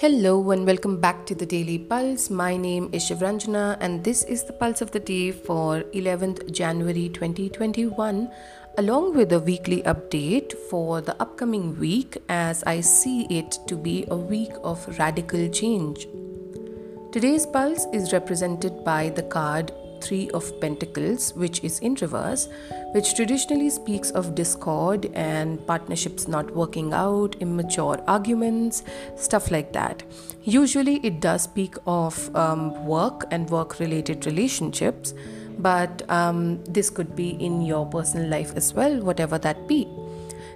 Hello and welcome back to the Daily Pulse. My name is Shivranjana and this is the Pulse of the Day for 11th January 2021 along with a weekly update for the upcoming week as I see it to be a week of radical change. Today's Pulse is represented by the card Three of Pentacles, which is in reverse, which traditionally speaks of discord and partnerships not working out, immature arguments, stuff like that. Usually, it does speak of um, work and work related relationships, but um, this could be in your personal life as well, whatever that be.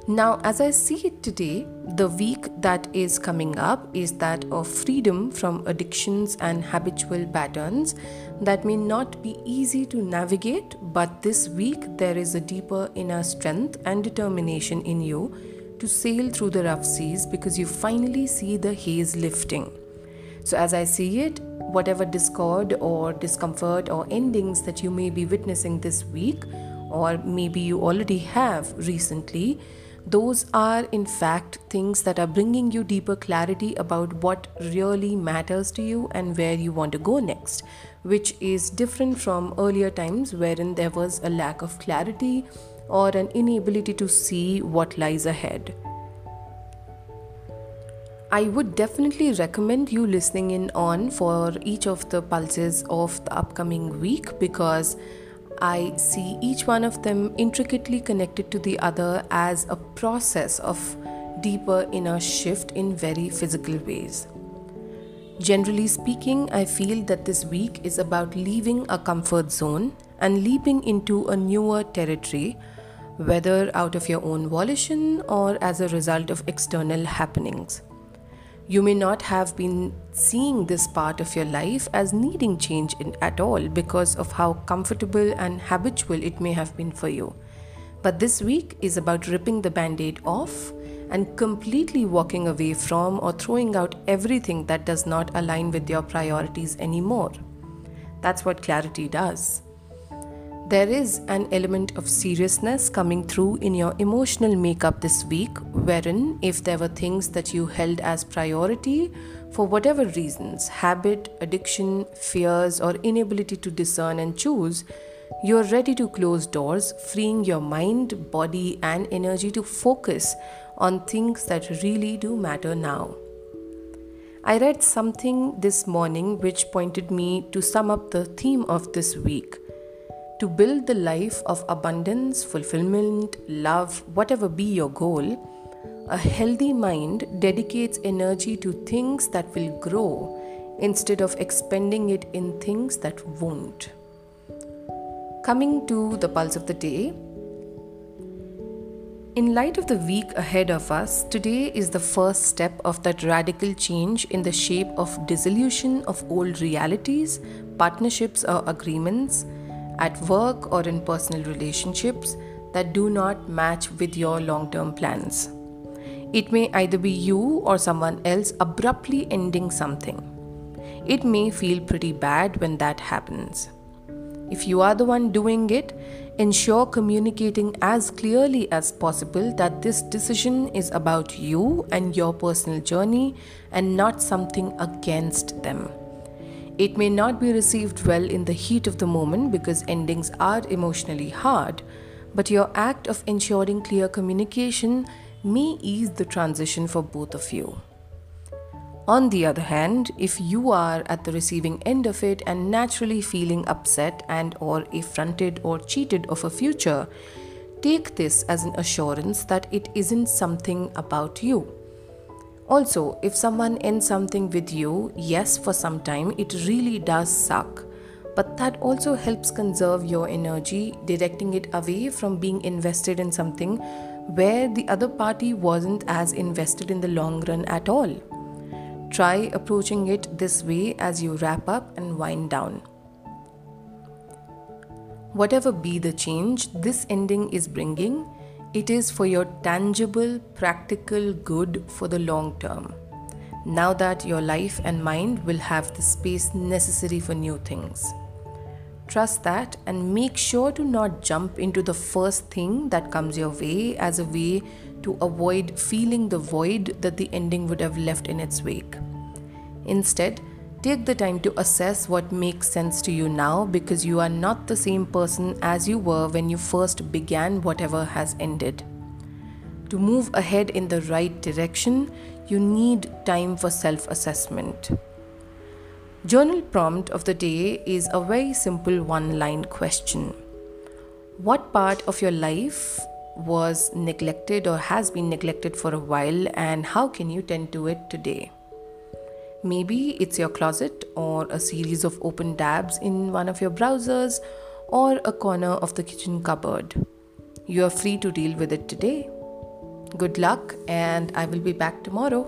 Now, as I see it today, the week that is coming up is that of freedom from addictions and habitual patterns that may not be easy to navigate, but this week there is a deeper inner strength and determination in you to sail through the rough seas because you finally see the haze lifting. So, as I see it, whatever discord or discomfort or endings that you may be witnessing this week, or maybe you already have recently, those are in fact things that are bringing you deeper clarity about what really matters to you and where you want to go next, which is different from earlier times wherein there was a lack of clarity or an inability to see what lies ahead. I would definitely recommend you listening in on for each of the pulses of the upcoming week because I see each one of them intricately connected to the other as a process of deeper inner shift in very physical ways. Generally speaking, I feel that this week is about leaving a comfort zone and leaping into a newer territory, whether out of your own volition or as a result of external happenings. You may not have been seeing this part of your life as needing change in, at all because of how comfortable and habitual it may have been for you. But this week is about ripping the band aid off and completely walking away from or throwing out everything that does not align with your priorities anymore. That's what clarity does. There is an element of seriousness coming through in your emotional makeup this week, wherein, if there were things that you held as priority for whatever reasons habit, addiction, fears, or inability to discern and choose you're ready to close doors, freeing your mind, body, and energy to focus on things that really do matter now. I read something this morning which pointed me to sum up the theme of this week to build the life of abundance, fulfillment, love, whatever be your goal, a healthy mind dedicates energy to things that will grow instead of expending it in things that won't. Coming to the pulse of the day, in light of the week ahead of us, today is the first step of that radical change in the shape of dissolution of old realities, partnerships, or agreements at work or in personal relationships that do not match with your long term plans. It may either be you or someone else abruptly ending something. It may feel pretty bad when that happens. If you are the one doing it, ensure communicating as clearly as possible that this decision is about you and your personal journey and not something against them. It may not be received well in the heat of the moment because endings are emotionally hard, but your act of ensuring clear communication may ease the transition for both of you. On the other hand, if you are at the receiving end of it and naturally feeling upset and or affronted or cheated of a future, take this as an assurance that it isn't something about you. Also, if someone ends something with you, yes, for some time, it really does suck. But that also helps conserve your energy, directing it away from being invested in something where the other party wasn't as invested in the long run at all. Try approaching it this way as you wrap up and wind down. Whatever be the change this ending is bringing, it is for your tangible, practical good for the long term. Now that your life and mind will have the space necessary for new things. Trust that and make sure to not jump into the first thing that comes your way as a way to avoid feeling the void that the ending would have left in its wake. Instead, take the time to assess what makes sense to you now because you are not the same person as you were when you first began whatever has ended. To move ahead in the right direction, you need time for self assessment. Journal prompt of the day is a very simple one line question. What part of your life was neglected or has been neglected for a while, and how can you tend to it today? Maybe it's your closet, or a series of open tabs in one of your browsers, or a corner of the kitchen cupboard. You are free to deal with it today. Good luck, and I will be back tomorrow.